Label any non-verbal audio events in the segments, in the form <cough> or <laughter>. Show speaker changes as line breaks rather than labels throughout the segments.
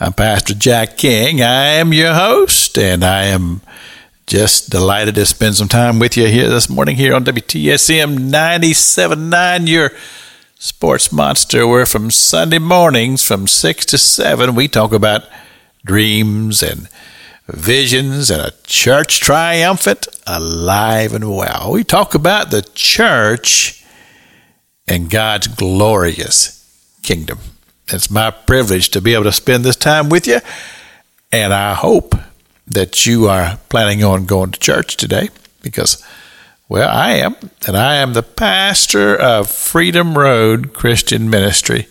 I'm Pastor Jack King. I am your host, and I am just delighted to spend some time with you here this morning here on WTSM 97.9, your sports monster, where from Sunday mornings from 6 to 7, we talk about dreams and visions and a church triumphant, alive and well. We talk about the church and God's glorious kingdom. It's my privilege to be able to spend this time with you, and I hope that you are planning on going to church today because, well, I am, and I am the pastor of Freedom Road Christian Ministry,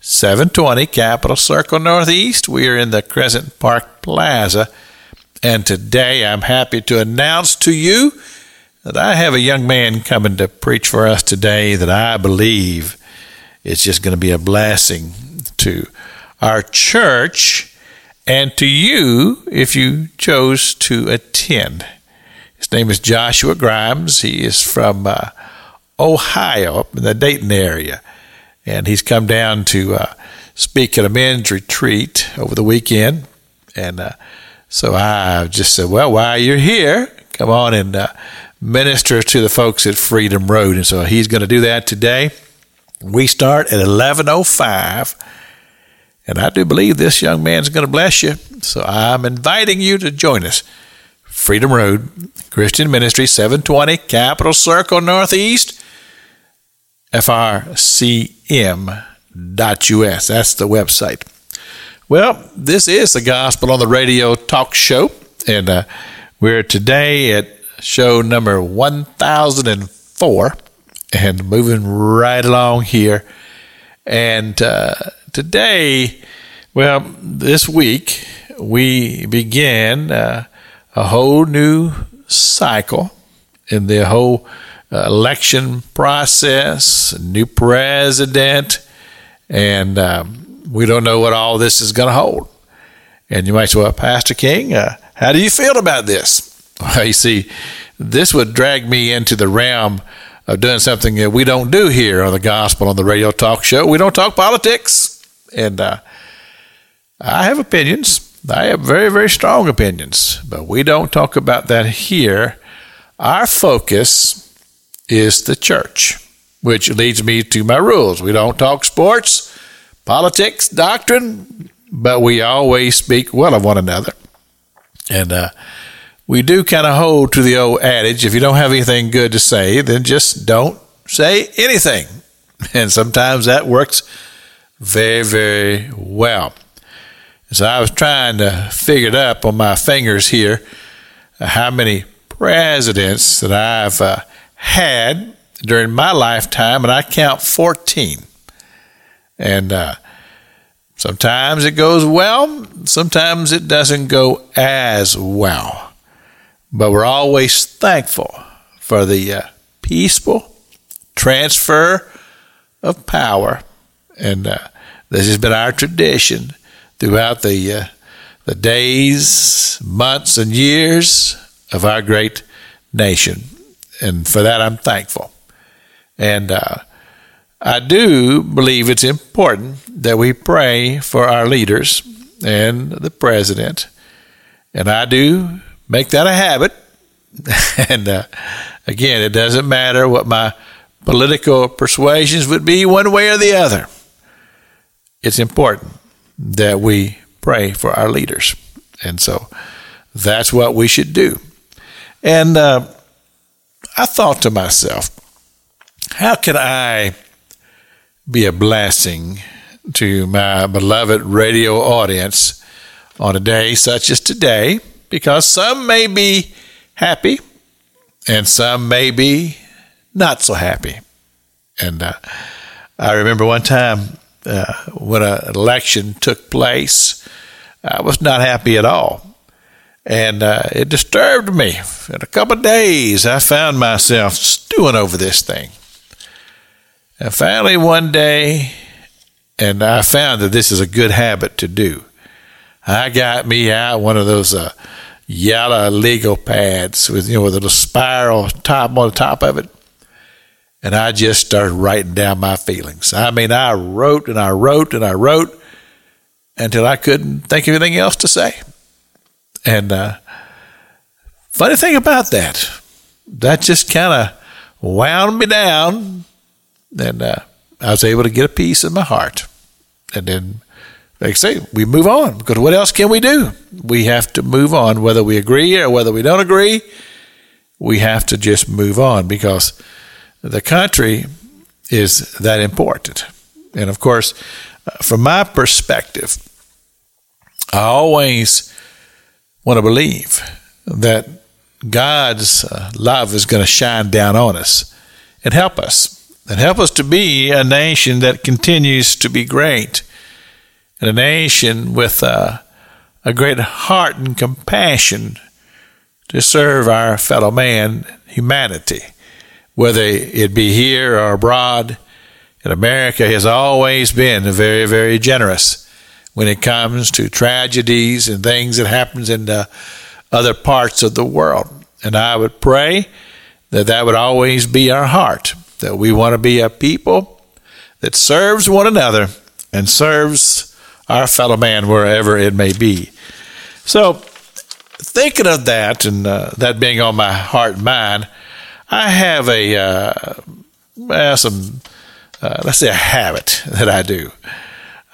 720 Capital Circle Northeast. We are in the Crescent Park Plaza, and today I'm happy to announce to you that I have a young man coming to preach for us today that I believe is just going to be a blessing to our church and to you if you chose to attend. His name is Joshua Grimes. He is from uh, Ohio, up in the Dayton area, and he's come down to uh, speak at a men's retreat over the weekend. And uh, so I just said, Well, while you're here, come on and uh, minister to the folks at Freedom Road. And so he's going to do that today. We start at 1105 and I do believe this young man's going to bless you. So I'm inviting you to join us. Freedom Road, Christian Ministry, 720 Capital Circle Northeast, frcm.us. That's the website. Well, this is the Gospel on the Radio talk show, and uh, we're today at show number 1004 and moving right along here. And uh, today, well, this week, we begin uh, a whole new cycle in the whole uh, election process, new president, and um, we don't know what all this is going to hold. And you might say, well, Pastor King, uh, how do you feel about this? <laughs> Well, you see, this would drag me into the realm of doing something that we don't do here on the Gospel on the Radio Talk Show. We don't talk politics. And uh, I have opinions. I have very, very strong opinions, but we don't talk about that here. Our focus is the church, which leads me to my rules. We don't talk sports, politics, doctrine, but we always speak well of one another. And uh, we do kind of hold to the old adage if you don't have anything good to say, then just don't say anything. <laughs> And sometimes that works very, very well. So I was trying to figure it up on my fingers here uh, how many presidents that I've uh, had during my lifetime, and I count 14. And uh, sometimes it goes well, sometimes it doesn't go as well. But we're always thankful for the uh, peaceful transfer of power. And uh, this has been our tradition throughout the uh, the days, months, and years of our great nation, and for that I'm thankful. And uh, I do believe it's important that we pray for our leaders and the president, and I do make that a habit. <laughs> and uh, again, it doesn't matter what my political persuasions would be one way or the other it's important that we pray for our leaders. And so that's what we should do. And uh, I thought to myself, how can I be a blessing to my beloved radio audience on a day such as today? Because some may be happy and some may be not so happy. And uh, I remember one time uh, when an election took place, I was not happy at all. And uh, it disturbed me. In a couple of days, I found myself stewing over this thing. And finally, one day, and I found that this is a good habit to do. I got me out one of those uh, yellow legal pads with you know with a little spiral top on the top of it, and I just started writing down my feelings. I mean, I wrote and I wrote and I wrote until I couldn't think of anything else to say. And uh, funny thing about that, that just kind of wound me down, and uh, I was able to get a piece in my heart. And then, like I say, we move on because what else can we do? We have to move on, whether we agree or whether we don't agree. We have to just move on because the country is that important. And of course, uh, from my perspective, I always want to believe that God's uh, love is going to shine down on us and help us. And help us to be a nation that continues to be great. And a nation with uh, a great heart and compassion to serve our fellow man, humanity, whether it be here or abroad. And America has always been very, very generous when it comes to tragedies and things that happens in the other parts of the world. And I would pray that that would always be our heart, that we want to be a people that serves one another and serves our fellow man wherever it may be. So, thinking of that and uh, that being on my heart and mind, I have a uh, some uh, let's say a habit that I do.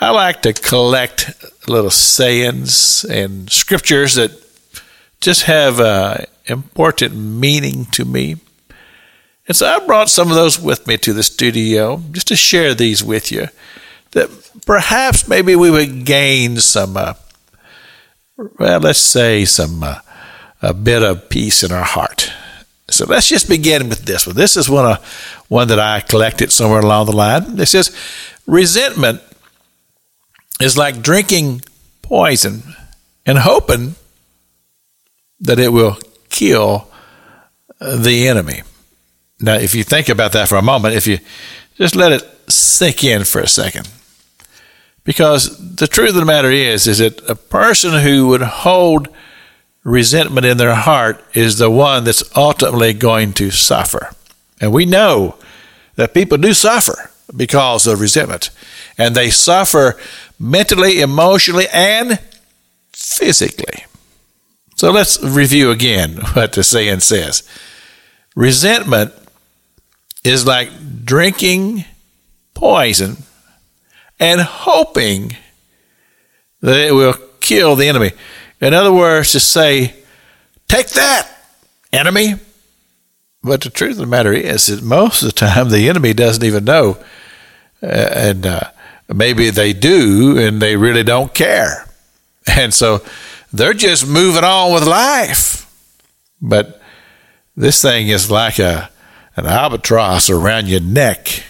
I like to collect little sayings and scriptures that just have uh, important meaning to me. And so I brought some of those with me to the studio just to share these with you. That perhaps maybe we would gain some, uh, well, let's say some, uh, a bit of peace in our heart. So let's just begin with this one. This is one, uh, one that I collected somewhere along the line. It says, resentment is like drinking poison and hoping that it will kill the enemy. Now, if you think about that for a moment, if you just let it sink in for a second, because the truth of the matter is, is that a person who would hold resentment in their heart is the one that's ultimately going to suffer. And we know that people do suffer because of resentment. And they suffer mentally, emotionally, and physically. So let's review again <laughs> what the saying says. Resentment is like drinking poison and hoping that it will kill the enemy. In other words, to say, take that, enemy. But the truth of the matter is that most of the time the enemy doesn't even know. Uh, and uh, maybe they do and they really don't care. And so they're just moving on with life. But this thing is like a an albatross around your neck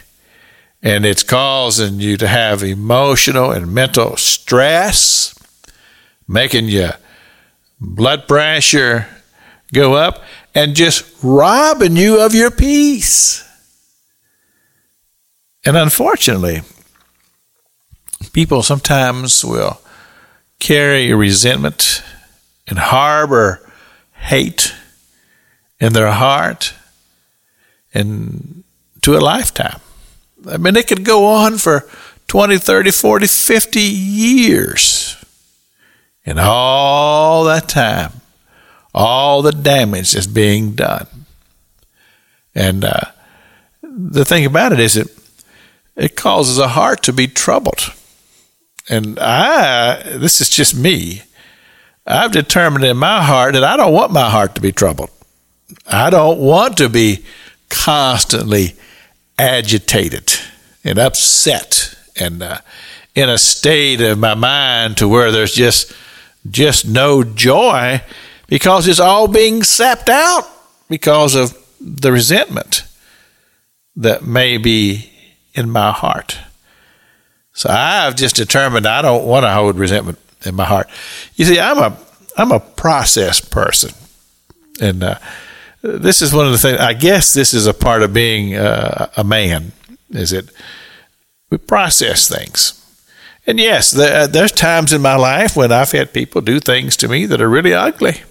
and it's causing you to have emotional and mental stress, making your blood pressure go up and just robbing you of your peace. And unfortunately, people sometimes will carry resentment and harbor hate in their heart and to a lifetime. I mean, it could go on for 20, 30, 40, 50 years. And all that time, all the damage is being done. And uh, the thing about it is, it, it causes a heart to be troubled. And I, this is just me. I've determined in my heart that I don't want my heart to be troubled. I don't want to be constantly agitated and upset and uh, in a state of my mind to where there's just just no joy because it's all being sapped out because of the resentment that may be in my heart. So I've just determined I don't want to hold resentment. in my heart. You see, I'm a I'm a process person, and uh, this is one of the things. I guess this is a part of being uh, a man. Is it we process things, and yes, there, there's times in my life when I've had people do things to me that are really ugly.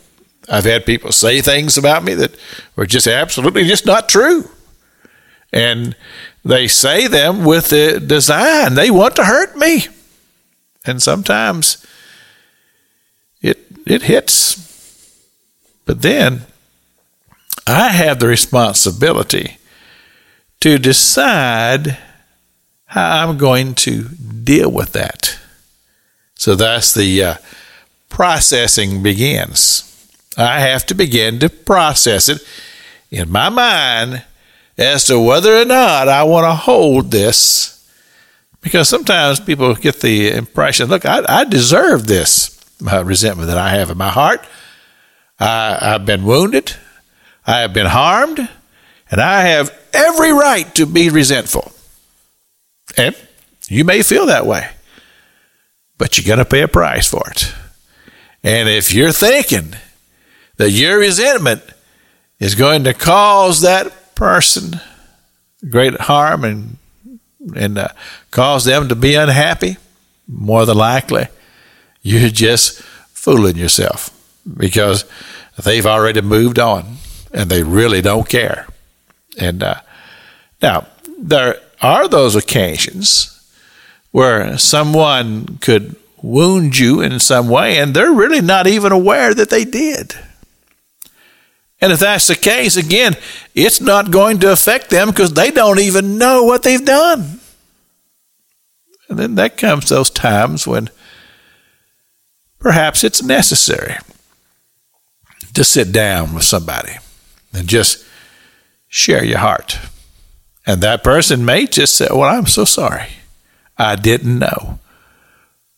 I've had people say things about me that were just absolutely just not true. And they say them with the design. They want to hurt me. And sometimes it it hits. But then I have the responsibility to decide how I'm going to deal with that. So that's the uh, processing begins. I have to begin to process it in my mind as to whether or not I want to hold this. Because sometimes people get the impression look, I, I deserve this uh, resentment that I have in my heart. I, I've been wounded, I have been harmed, and I have every right to be resentful. And you may feel that way, but you're going to pay a price for it. And if you're thinking that your resentment is going to cause that person great harm and and uh, cause them to be unhappy, more than likely, you're just fooling yourself because they've already moved on and they really don't care. And uh, now, there are those occasions where someone could wound you in some way and they're really not even aware that they did. And if that's the case, again, it's not going to affect them because they don't even know what they've done. And then that comes those times when perhaps it's necessary to sit down with somebody and just share your heart. And that person may just say, Well, I'm so sorry. I didn't know.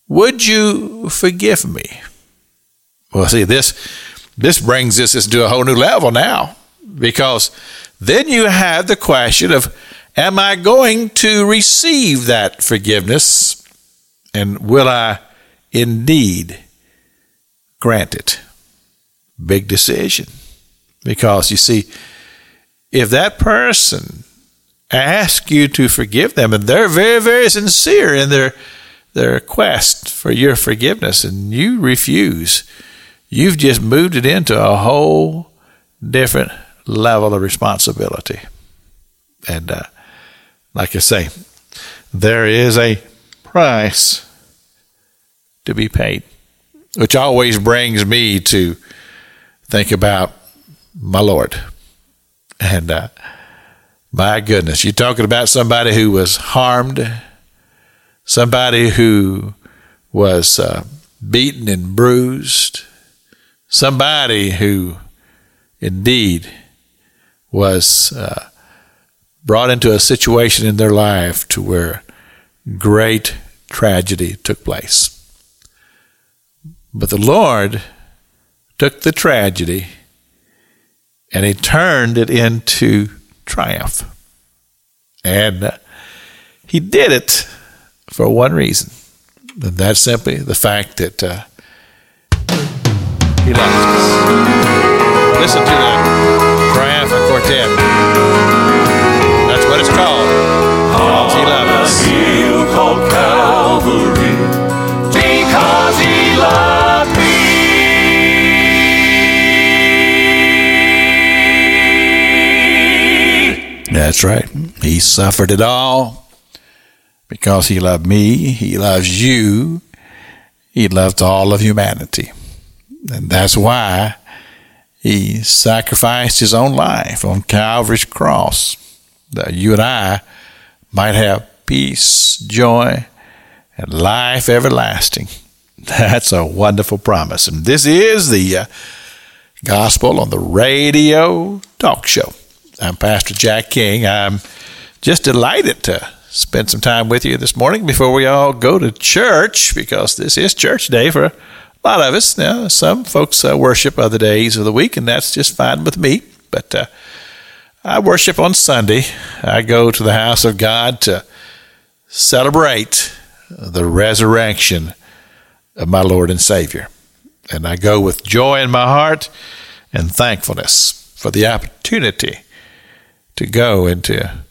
Would you forgive me? Well, see, this this brings this to a whole new level now because then you have the question of am I going to receive that forgiveness and will I indeed grant it? Big decision. Because you see, if that person asks you to forgive them and they're very, very sincere in their their request for your forgiveness and you refuse, You've just moved it into a whole different level of responsibility. And uh, like I say, there is a price to be paid, which always brings me to think about my Lord. And uh, my goodness, you're talking about somebody who was harmed, somebody who was uh, beaten and bruised, somebody who indeed was uh, brought into a situation in their life to where great tragedy took place. But the Lord took the tragedy and he turned it into triumph. And uh, he did it for one reason, and that's simply the fact that uh, he loves us. Listen to the triumphant quartet. That's what it's called. Because he loves us.
hill called Calvary because he loved
That's right. He suffered it all because he loved me. He loves you. He loved all of humanity. And that's why he sacrificed his own life on Calvary's cross that you and I might have peace, joy, and life everlasting. <laughs> That's a wonderful promise. And this is the uh, Gospel on the Radio Talk Show. I'm Pastor Jack King. I'm just delighted to spend some time with you this morning before we all go to church because this is church day for a lot of us. Now, some folks uh, worship other days of the week, and that's just fine with me. But uh, I worship on Sunday. I go to the house of God to celebrate the resurrection of my Lord and Savior. And I go with joy in my heart and thankfulness for the opportunity to go and to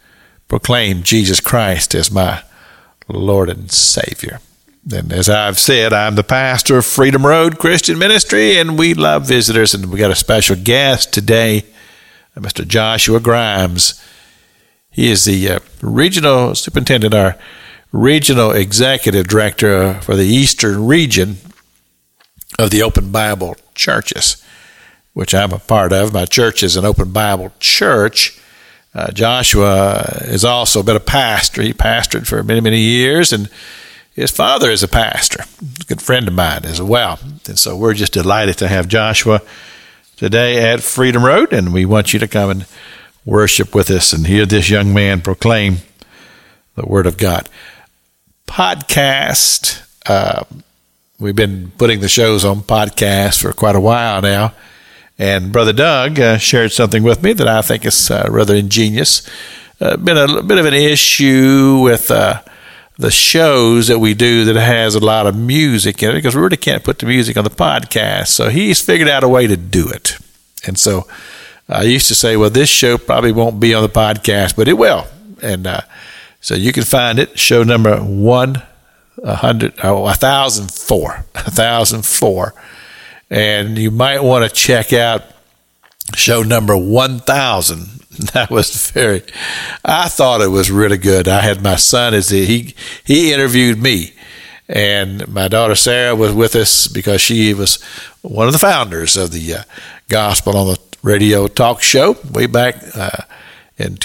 proclaim Jesus Christ as my Lord and Savior. And as I've said, I'm the pastor of Freedom Road Christian Ministry, and we love visitors. And we got a special guest today, Mr. Joshua Grimes. He is the uh, regional superintendent, our regional executive director for the Eastern region of the Open Bible Churches, which I'm a part of. My church is an Open Bible church. Uh, Joshua has also been a pastor. He pastored for many, many years, and his father is a pastor, a good friend of mine as well. And so we're just delighted to have Joshua today at Freedom Road, and we want you to come and worship with us and hear this young man proclaim the Word of God. Podcast. Uh, we've been putting the shows on podcast for quite a while now. And Brother Doug uh, shared something with me that I think is uh, rather ingenious. Uh, been a bit of an issue with uh, the shows that we do that has a lot of music in it because we really can't put the music on the podcast. So he's figured out a way to do it. And so I used to say, well, this show probably won't be on the podcast, but it will. And uh, so you can find it, show number one hundred, oh, a thousand four, a thousand four, and you might want to check out show number one thousand. <laughs> That was very i thought it was really good. I had my son as he he interviewed me. And my daughter sarah was with us because she was one of the founders of the uh, gospel on the radio talk show way back uh, in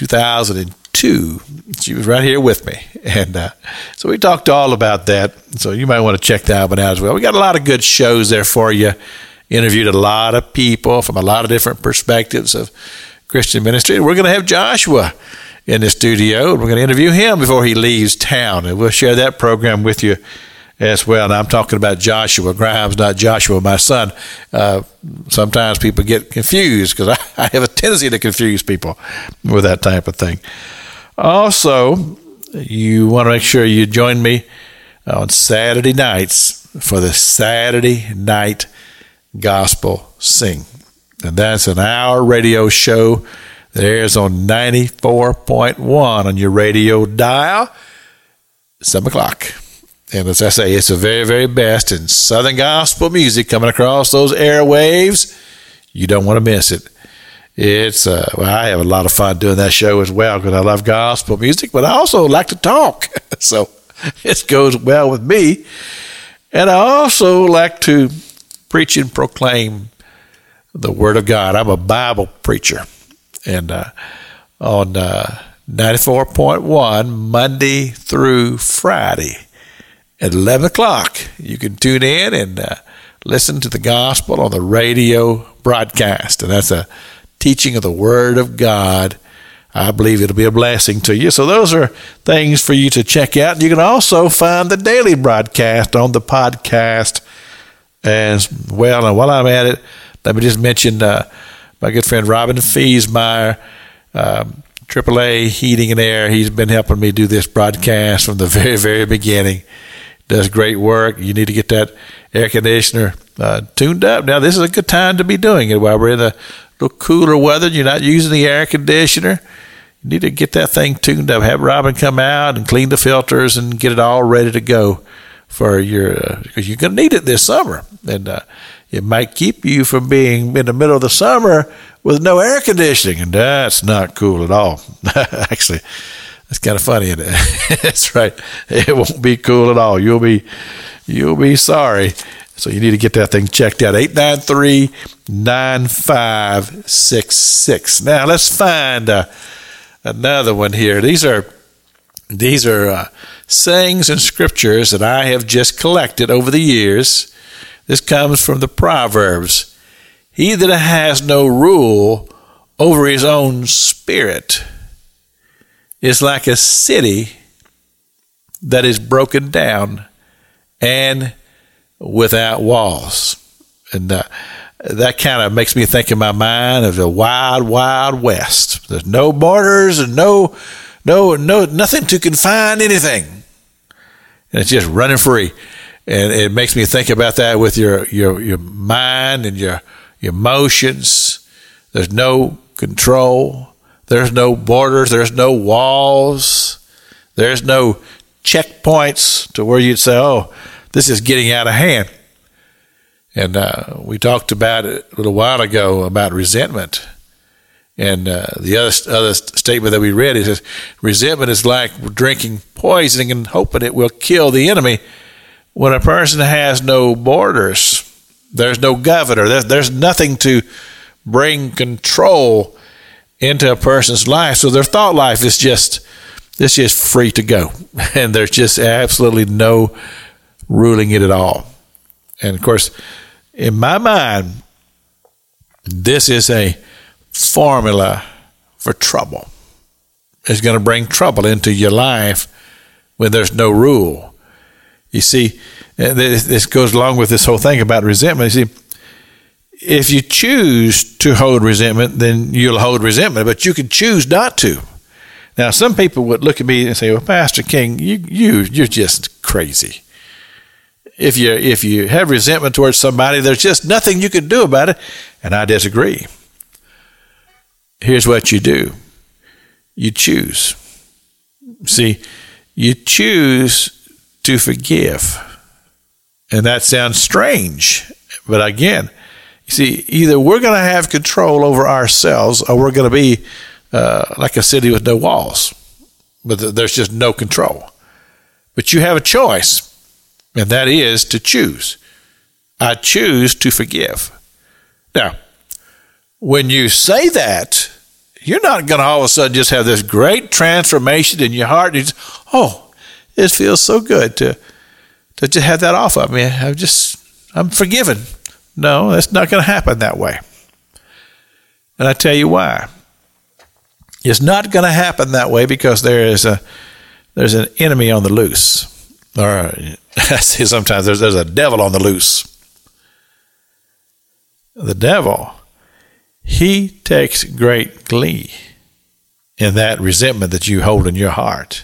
2002 she was right here with me and uh, so we talked all about that so you might want to check that one out as well we got a lot of good shows there for you interviewed a lot of people from a lot of different perspectives of Christian ministry. We're going to have Joshua in the studio, and we're going to interview him before he leaves town. And we'll share that program with you as well. And I'm talking about Joshua Grimes, not Joshua, my son. Uh, sometimes people get confused because I, <laughs> I have a tendency to confuse people with that type of thing. Also, you want to make sure you join me on Saturday nights for the Saturday night gospel sing. And that's an hour radio show that airs on 94.1 on your radio dial, 7 o'clock. And as I say, it's the very, very best in Southern gospel music coming across those airwaves. You don't want to miss it. It's, uh, well, I have a lot of fun doing that show as well because I love gospel music, but I also like to talk. <laughs> so it goes well with me. And I also like to preach and proclaim the Word of God. I'm a Bible preacher, and uh, on uh, 94.1 Monday through Friday at 11 o'clock, you can tune in and uh, listen to the gospel on the radio broadcast, and that's a teaching of the Word of God. I believe it'll be a blessing to you. So, those are things for you to check out. You can also find the daily broadcast on the podcast as well. And while I'm at it, let me just mention uh, my good friend Robin Fiesmeyer, um, AAA Heating and Air. He's been helping me do this broadcast from the very, very beginning. Does great work. You need to get that air conditioner uh, tuned up. Now, this is a good time to be doing it while we're in a little cooler weather. You're not using the air conditioner. You need to get that thing tuned up. Have Robin come out and clean the filters and get it all ready to go for your because uh, you're going to need it this summer. And uh, it might keep you from being in the middle of the summer with no air conditioning, and that's not cool at all. <laughs> Actually, that's kind of funny. <laughs> that's right. It won't be cool at all. You'll be you'll be sorry. So you need to get that thing checked out. 893-9566. Now let's find uh, another one here. These are these are uh, sayings and scriptures that I have just collected over the years this comes from the Proverbs. He that has no rule over his own spirit is like a city that is broken down and without walls. And uh, that kind of makes me think in my mind of the wild, wild west. There's no borders and no, no, no, nothing to confine anything. And it's just running free. And it makes me think about that with your, your, your mind and your, your emotions. There's no control. There's no borders. There's no walls. There's no checkpoints to where you'd say, oh, this is getting out of hand. And uh, we talked about it a little while ago about resentment. And uh, the other other statement that we read is resentment is like drinking poison and hoping it will kill the enemy. When a person has no borders, there's no governor. There's, there's nothing to bring control into a person's life. So their thought life is just it's just free to go, <laughs> and there's just absolutely no ruling it at all. And of course, in my mind, this is a formula for trouble. It's going to bring trouble into your life when there's no rule. You see, this goes along with this whole thing about resentment. You see, if you choose to hold resentment, then you'll hold resentment, but you can choose not to. Now, some people would look at me and say, "Well, Pastor King, you you you're just crazy." If you if you have resentment towards somebody, there's just nothing you can do about it, and I disagree here's what you do you choose. See, you choose to forgive. And that sounds strange. But again, you see, either we're going to have control over ourselves or we're going to be uh, like a city with no walls, but there's just no control. But you have a choice, and that is to choose. I choose to forgive. Now, when you say that, you're not going to all of a sudden just have this great transformation in your heart. And just, oh, it feels so good to to just have that off of me. I'm just, I'm forgiven. No, that's not going to happen that way. And I tell you why. It's not going to happen that way because there is a there's an enemy on the loose, or <laughs> I see sometimes there's there's a devil on the loose. The devil he takes great glee in that resentment that you hold in your heart,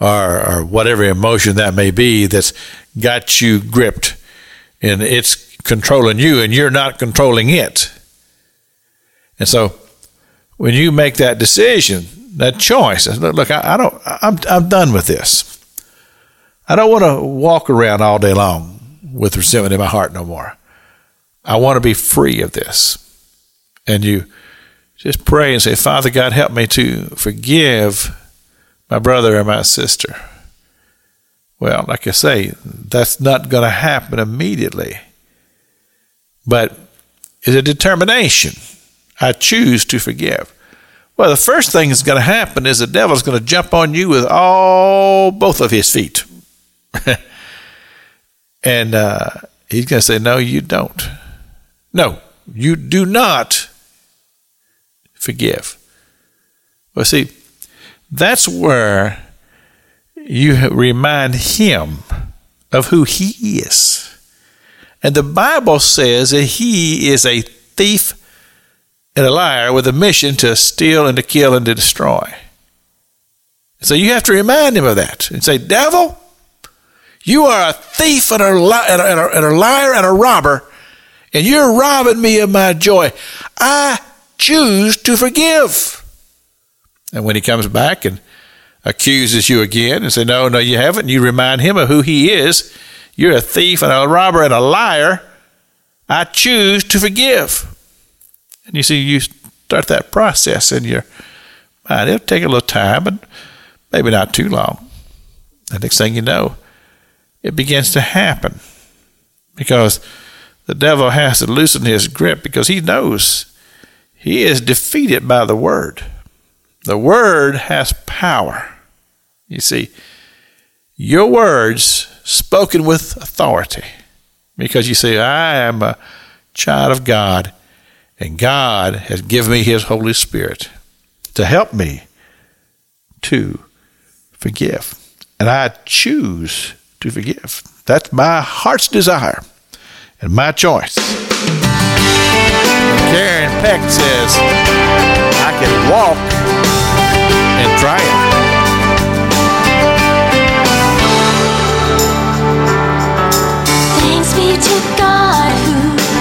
or, or whatever emotion that may be that's got you gripped, and it's controlling you, and you're not controlling it. And so, when you make that decision, that choice, look, I, I don't, I'm, I'm done with this. I don't want to walk around all day long with resentment in my heart no more. I want to be free of this and you just pray and say, Father God, help me to forgive my brother or my sister. Well, like I say, that's not going to happen immediately. But it's a determination. I choose to forgive. Well, the first thing that's going to happen is the devil's going to jump on you with all both of his feet. <laughs> and uh, he's going to say, No, you don't. No, you do not forgive. Well, see, that's where you remind him of who he is. And the Bible says that he is a thief and a liar with a mission to steal and to kill and to destroy. So you have to remind him of that and say, Devil, you are a thief and a, and a, and a liar and a robber, and you're robbing me of my joy. I choose to forgive. And when he comes back and accuses you again and say, No, no, you haven't, and you remind him of who he is. You're a thief and a robber and a liar. I choose to forgive. And you see, you start that process in your mind. It'll take a little time, but maybe not too long. The next thing you know, it begins to happen because the devil has to loosen his grip because he knows he is defeated by the word. The word has power. You see, your words spoken with authority because you say, I am a child of God and God has given me his Holy Spirit to help me to forgive. And I choose to forgive. That's my heart's desire and my choice. Karen Peck says, I can walk and try it.
be to God who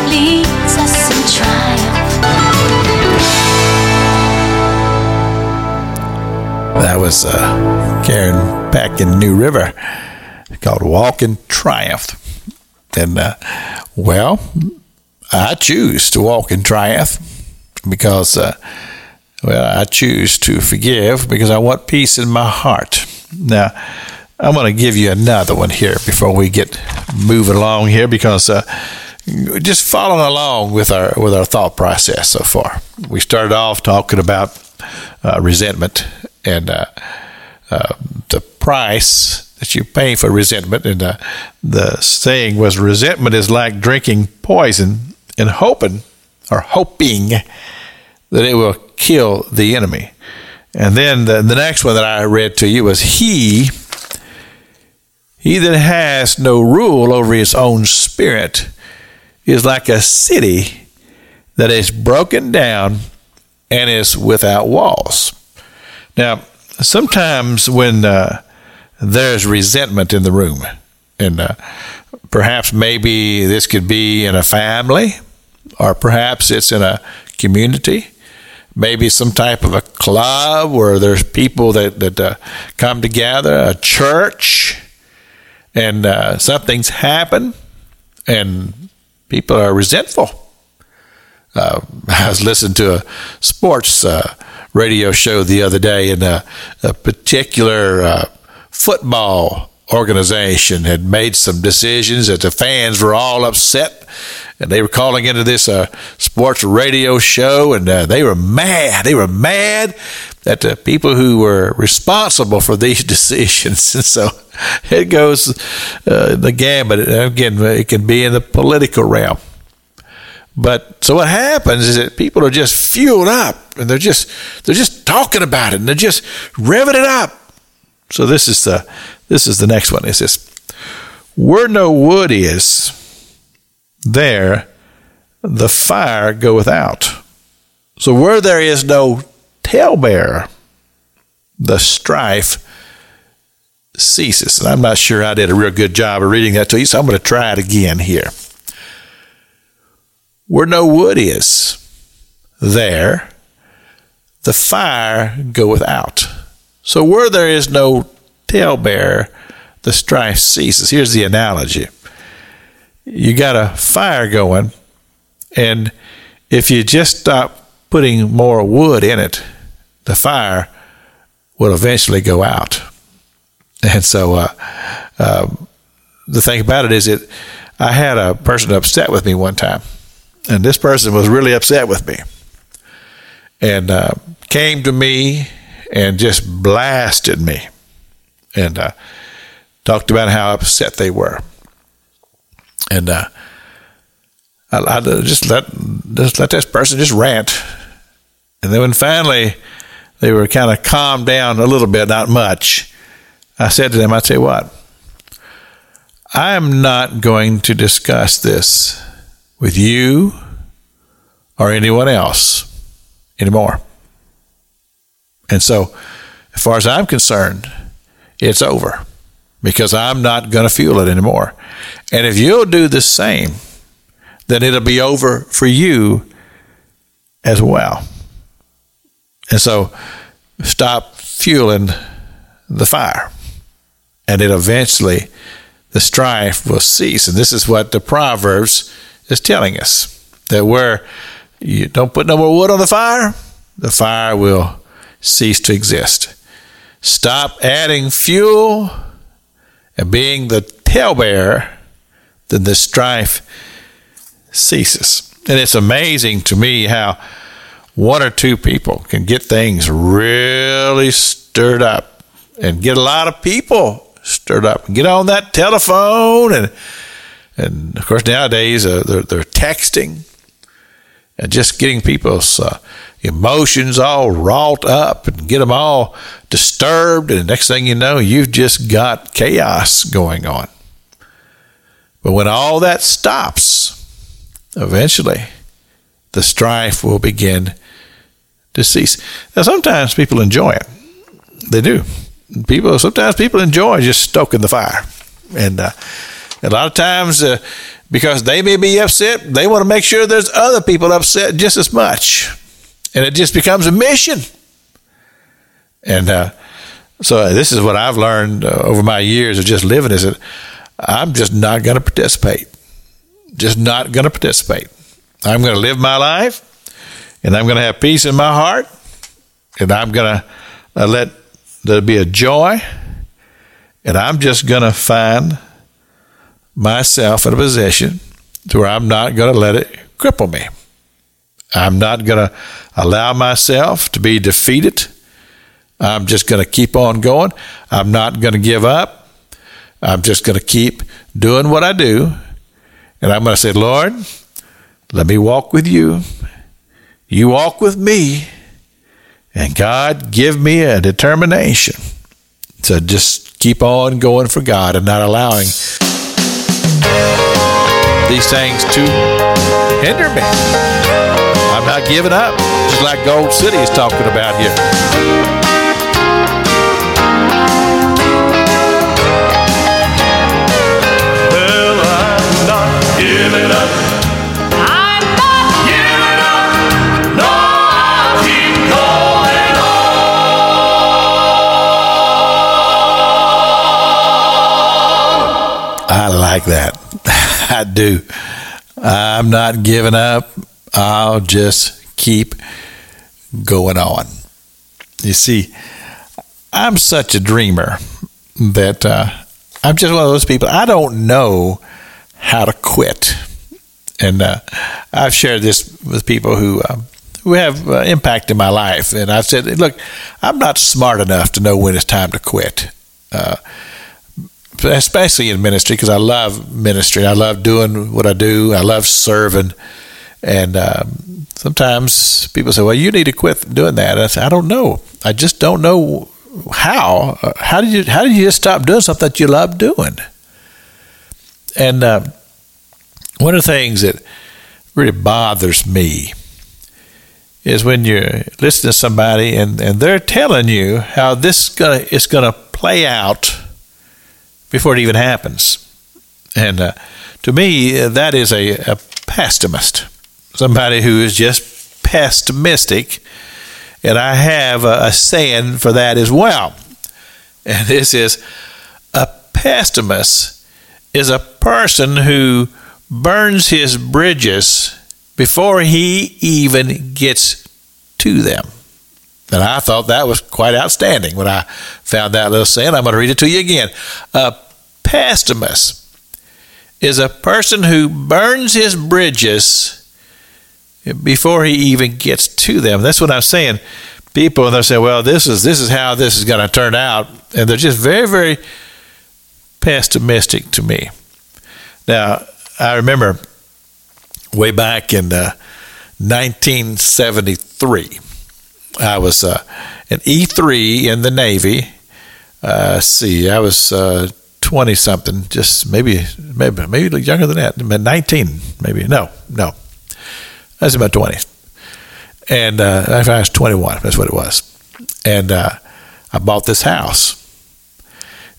leads us in triumph.
That was uh, Karen Peck in New River called Walk in Triumph. And, uh, well, I choose to walk in triumph because, uh, well, I choose to forgive because I want peace in my heart. Now, I'm going to give you another one here before we get moving along here because uh, just following along with our with our thought process so far. We started off talking about uh, resentment and uh, uh, the price that you pay for resentment, and uh, the saying was resentment is like drinking poison and hoping or hoping that it will kill the enemy. And then the, the next one that I read to you was he he that has no rule over his own spirit is like a city that is broken down and is without walls. Now, sometimes when uh, there's resentment in the room, and uh, perhaps maybe this could be in a family, or perhaps it's in a community, maybe some type of a club where there's people that, that uh, come together, a church, and uh, something's happened, and people are resentful. Uh, I was listening to a sports uh, radio show the other day, and a, a particular uh, football organization had made some decisions that the fans were all upset, and they were calling into this uh, sports radio show, and uh, they were mad. They were mad at the people who were responsible for these <laughs> decisions, and so it goes uh, the gambit. Again, it can be in the political realm. But so what happens is that people are just fueled up and they're just they're just talking about it and they're just revving it up. So this is the this is the next one. It says, Where no wood is, there the fire goeth out. So where there is no talebearer, the strife ceases. And I'm not sure I did a real good job of reading that to you, so I'm going to try it again here. Where no wood is, there the fire goeth out. So where there is no talebearer, the strife ceases. Here's the analogy. You got a fire going, and if you just stop putting more wood in it, the fire will eventually go out. <laughs> And so, uh, uh, the thing about it is, that I had a person upset with me one time, and this person was really upset with me, and uh, came to me and just blasted me, and uh, talked about how upset they were, and uh, I, I just let just let this person just rant, and then when finally they were kind of calmed down a little bit, not much. I said to them, I tell you what, I am not going to discuss this with you or anyone else anymore. And so, as far as I'm concerned, it's over because I'm not going to fuel it anymore. And if you'll do the same, then it'll be over for you as well. And so, stop fueling the fire and it eventually the strife will cease. And this is what the Proverbs is telling us that where you don't put no more wood on the fire, the fire will cease to exist. Stop adding fuel and being the talebearer, then the strife ceases. And it's amazing to me how one or two people can get things really stirred up and get a lot of people stirred up. and Get on that telephone and and of course nowadays uh, they're, they're texting and just getting people's uh, emotions all wrought up and get them all disturbed. And the next thing you know, you've just got chaos going on. But when all that stops, eventually the strife will begin to cease. Now, sometimes people enjoy it. They do people sometimes people enjoy just stoking the fire, and uh, a lot of times uh, because they may be upset. They want to make sure there's other people upset just as much. And it just becomes a mission. And uh, so this is what I've learned uh, over my years of just living is that I'm just not going to participate. Just not going to participate. I'm going to live my life and I'm going to have peace in my heart and I'm going to uh, let there be a joy and I'm just going to find myself in a position to where I'm not going to let it cripple me. I'm not going to allow myself to be defeated. I'm just going to keep on going. I'm not going to give up. I'm just going to keep doing what I do. And I'm going to say, Lord, let me walk with you. You walk with me. And God, give me a determination to just keep on going for God and not allowing these things to hinder me. I'm not giving up, just like Gold City is talking about here.
Well, I'm not giving up.
I'm not
Giving up. No, keep going
I like that. <laughs> I do. I'm not giving up. I'll just keep going on. You see, I'm such a dreamer that uh, I'm just one of those people. I don't know how to quit, and uh, I've shared this with people who uh, who have uh, impact in my life. And I've said, look, I'm not smart enough to know when it's time to quit. Uh, especially in ministry because I love ministry. I love doing what I do. I love serving. And um, sometimes people say, "Well, you need to quit doing that." And I say, "I don't know. I just don't know how. How did you? How did you just stop doing something that you love doing?" And uh, one of the things that really bothers me is when you listen to somebody and, and they're telling you how this gonna is gonna play out before it even happens. And uh, to me, that is a, a pessimist, somebody who is just pessimistic. And I have a, a saying for that as well. And this is a pessimist is a person who burns his bridges before he even gets to them. And I thought that was quite outstanding when I found that little saying. I'm going to read it to you again. A pessimist is a person who burns his bridges before he even gets to them. That's what I'm saying. People they'll say, "Well, this is this is how this is going to turn out," and they're just very, very pessimistic to me. Now, I remember way back in uh, 1973. I was uh, an E3 in the Navy. Uh, see, I was twenty something, just maybe, maybe, maybe younger than that, nineteen, maybe. No, no, I was my twenties, and uh, I was twenty-one. That's what it was, and uh, I bought this house.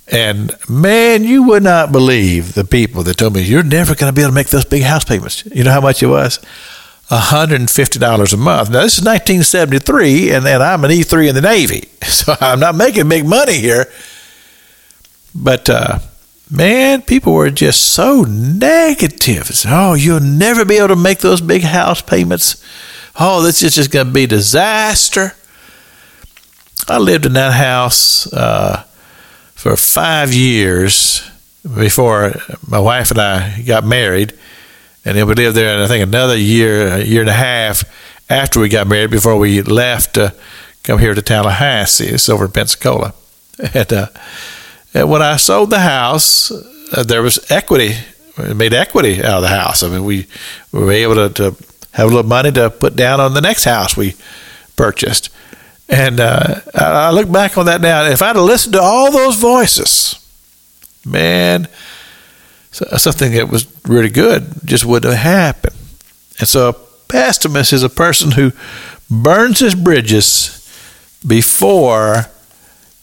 And man, you would not believe the people that told me you're never going to be able to make those big house payments. You know how much it was? $150 a month. Now, this is 1973, and, and I'm an E3 in the Navy, <laughs> so I'm not making big money here. But, uh, man, people were just so negative. Oh, you'll never be able to make those big house payments. Oh, this is just going to be a disaster. I lived in that house uh, for five years before my wife and I got married and then we lived there, and I think, another year, a year and a half after we got married before we left to come here to Tallahassee. It's over in Pensacola. <laughs> And, uh, when I sold the house, uh, there was equity. We made equity out of the house. I mean, we, we were able to, to have a little money to put down on the next house we purchased. And uh, I look back on that now. If I'd have listened to all those voices, man, something that was really good just wouldn't have happened. And so a pessimist is a person who burns his bridges before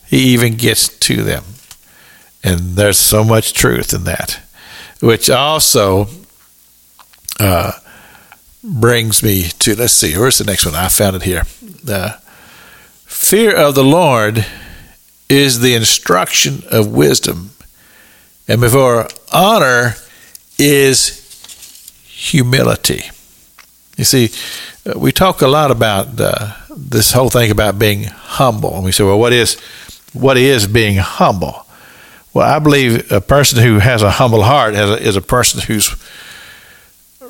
he even gets to them. And there's so much truth in that, which also brings me to let's see where's the next one? I found it here. Uh, fear of the lord is the instruction of wisdom. And before honor is humility. You see uh, we talk a lot about uh, this whole thing about being humble. And we say well what is what is being humble well i believe a person who has a humble heart is a person who's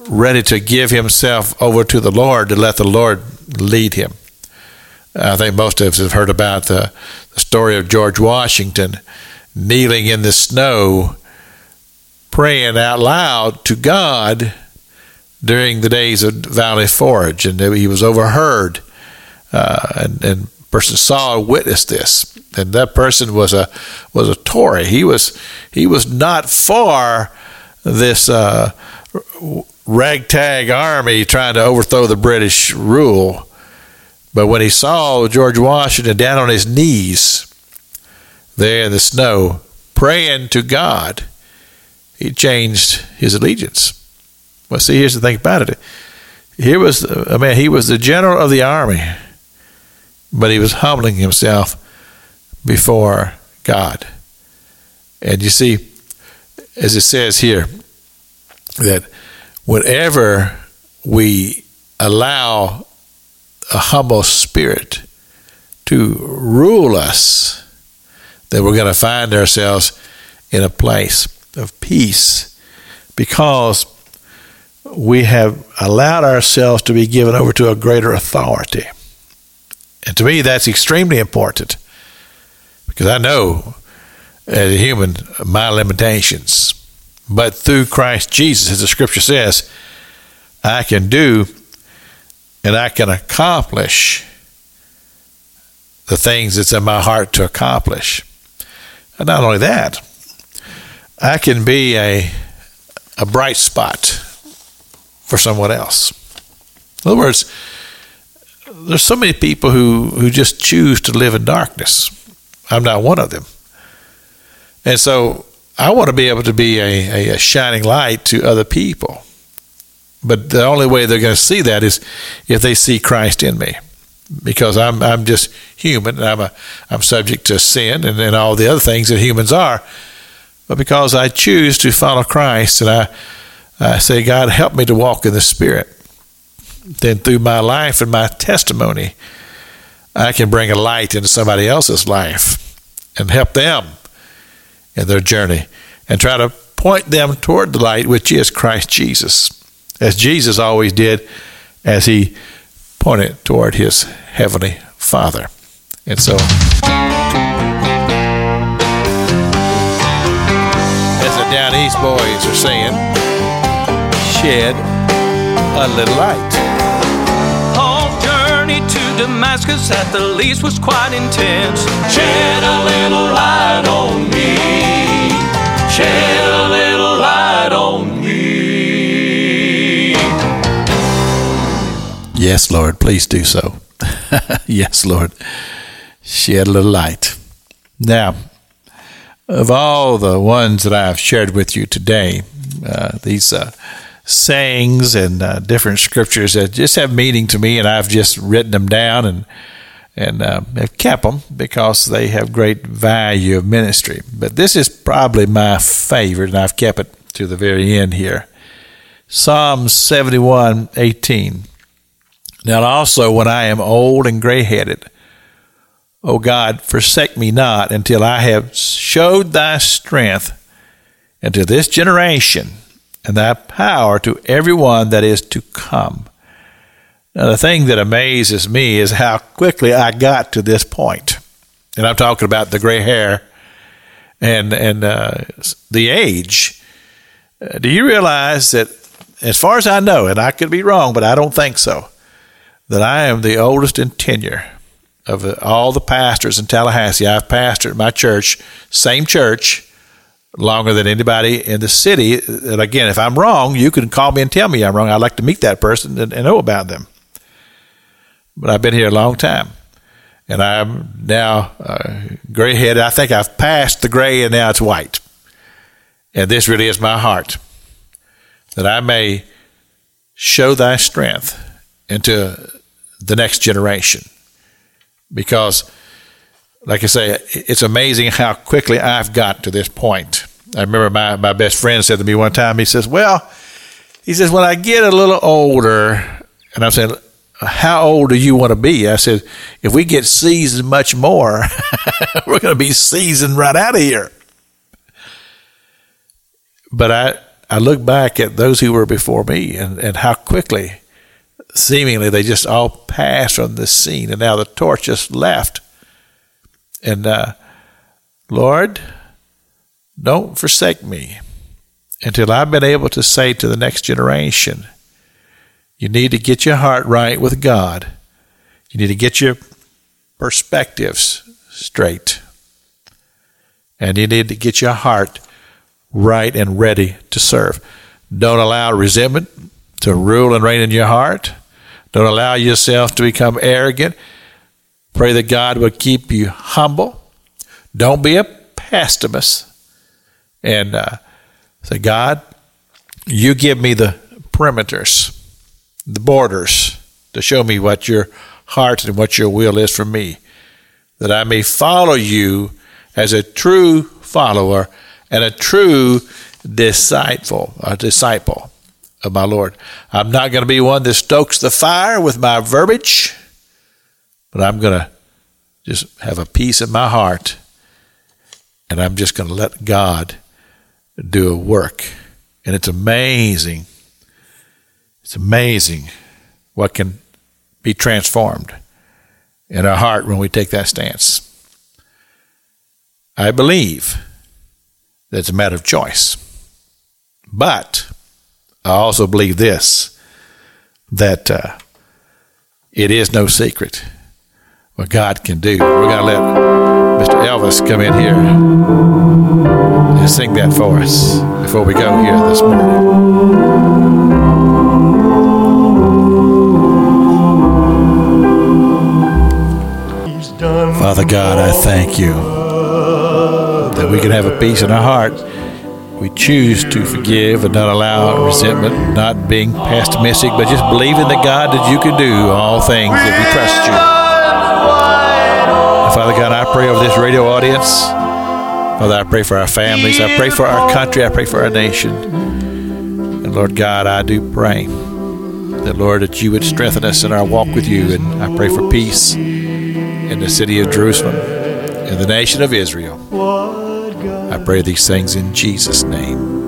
ready to give himself over to the Lord to let the Lord lead him. I think most of us have heard about the, the story of George Washington kneeling in the snow, praying out loud to God during the days of Valley Forge, and he was overheard, uh, and, and person saw and witnessed this, and that person was a was a Tory. He was he was not for this uh, ragtag army trying to overthrow the British rule. But when he saw George Washington down on his knees there in the snow, praying to God, he changed his allegiance. Well, see, here's the thing about it. Here was, I mean, he was the general of the army, but he was humbling himself before God. And you see, as it says here, that whenever we allow a humble spirit to rule us, then we're going to find ourselves in a place of peace because we have allowed ourselves to be given over to a greater authority. And to me, that's extremely important because I know uh, as a human my limitations but through Christ Jesus, as the scripture says, I can do and I can accomplish the things that's in my heart to accomplish. And not only that, I can be a, a bright spot for someone else. In other words, there's so many people who, who just choose to live in darkness. I'm not one of them. And so I want to be able to be a, a, a shining light to other people. But the only way they're going to see that is if they see Christ in me. Because I'm I'm just human and I'm a I'm subject to sin and, and all the other things that humans are. But because I choose to follow Christ and I I say, God, help me to walk in the Spirit. Then through my life and my testimony, I can bring a light into somebody else's life and help them in their journey and try to point them toward the light, which is Christ Jesus, as Jesus always did as he pointed toward his heavenly Father. And so, as the Down East boys are saying, shed a little light.
Damascus at the least was quite intense. Shed a little light on me. Shed a little light on me.
Yes, Lord, please do so. <laughs> yes, Lord. Shed a little light. Now, of all the ones that I've shared with you today, uh, these uh, sayings and uh, different scriptures that just have meaning to me, and I've just written them down and and uh, have kept them because they have great value of ministry. But this is probably my favorite, and I've kept it to the very end here. Psalm seventy-one eighteen. Now also, when I am old and gray headed, O God, forsake me not until I have showed thy strength unto this generation and thy power to everyone that is to come. Now, the thing that amazes me is how quickly I got to this point. And I'm talking about the gray hair and, and uh, the age. Uh, do you realize that, as far as I know, and I could be wrong, but I don't think so, that I am the oldest in tenure of all the pastors in Tallahassee. I've pastored my church, same church, longer than anybody in the city. And again, if I'm wrong, you can call me and tell me I'm wrong. I'd like to meet that person and, and know about them. But I've been here a long time. And I'm now uh, gray headed. I think I've passed the gray and now it's white. And this really is my heart that I may show thy strength into the next generation. Because, like I say, it's amazing how quickly I've got to this point. I remember my, my best friend said to me one time, he says, Well, he says, when I get a little older, and I'm saying, how old do you want to be? I said, if we get seasoned much more, <laughs> we're going to be seasoned right out of here. But I, I look back at those who were before me and, and how quickly, seemingly, they just all passed from this scene, and now the torch just left. And uh, Lord, don't forsake me until I've been able to say to the next generation, you need to get your heart right with God. You need to get your perspectives straight. And you need to get your heart right and ready to serve. Don't allow resentment to rule and reign in your heart. Don't allow yourself to become arrogant. Pray that God would keep you humble. Don't be a pessimist. And uh, say, God, you give me the perimeters, the borders to show me what your heart and what your will is for me, that I may follow you as a true follower and a true disciple, a disciple of my Lord. I'm not going to be one that stokes the fire with my verbiage, but I'm going to just have a peace in my heart, and I'm just going to let God do a work. And it's amazing. It's amazing what can be transformed in our heart when we take that stance. I believe that it's a matter of choice. But I also believe this that uh, it is no secret what God can do. We're going to let Mr. Elvis come in here and sing that for us before we go here this morning. Father God, I thank you that we can have a peace in our heart. We choose to forgive and not allow resentment, not being pessimistic, but just believing that God that you can do all things if we trust you. Father God, I pray over this radio audience. Father, I pray for our families. I pray for our country. I pray for our nation. And Lord God, I do pray that, Lord, that you would strengthen us in our walk with you. And I pray for peace in the city of Jerusalem, in the nation of Israel. I pray these things in Jesus' name.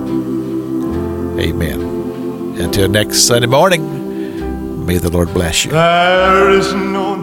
Amen. Until next Sunday morning, may the Lord bless you.
There is no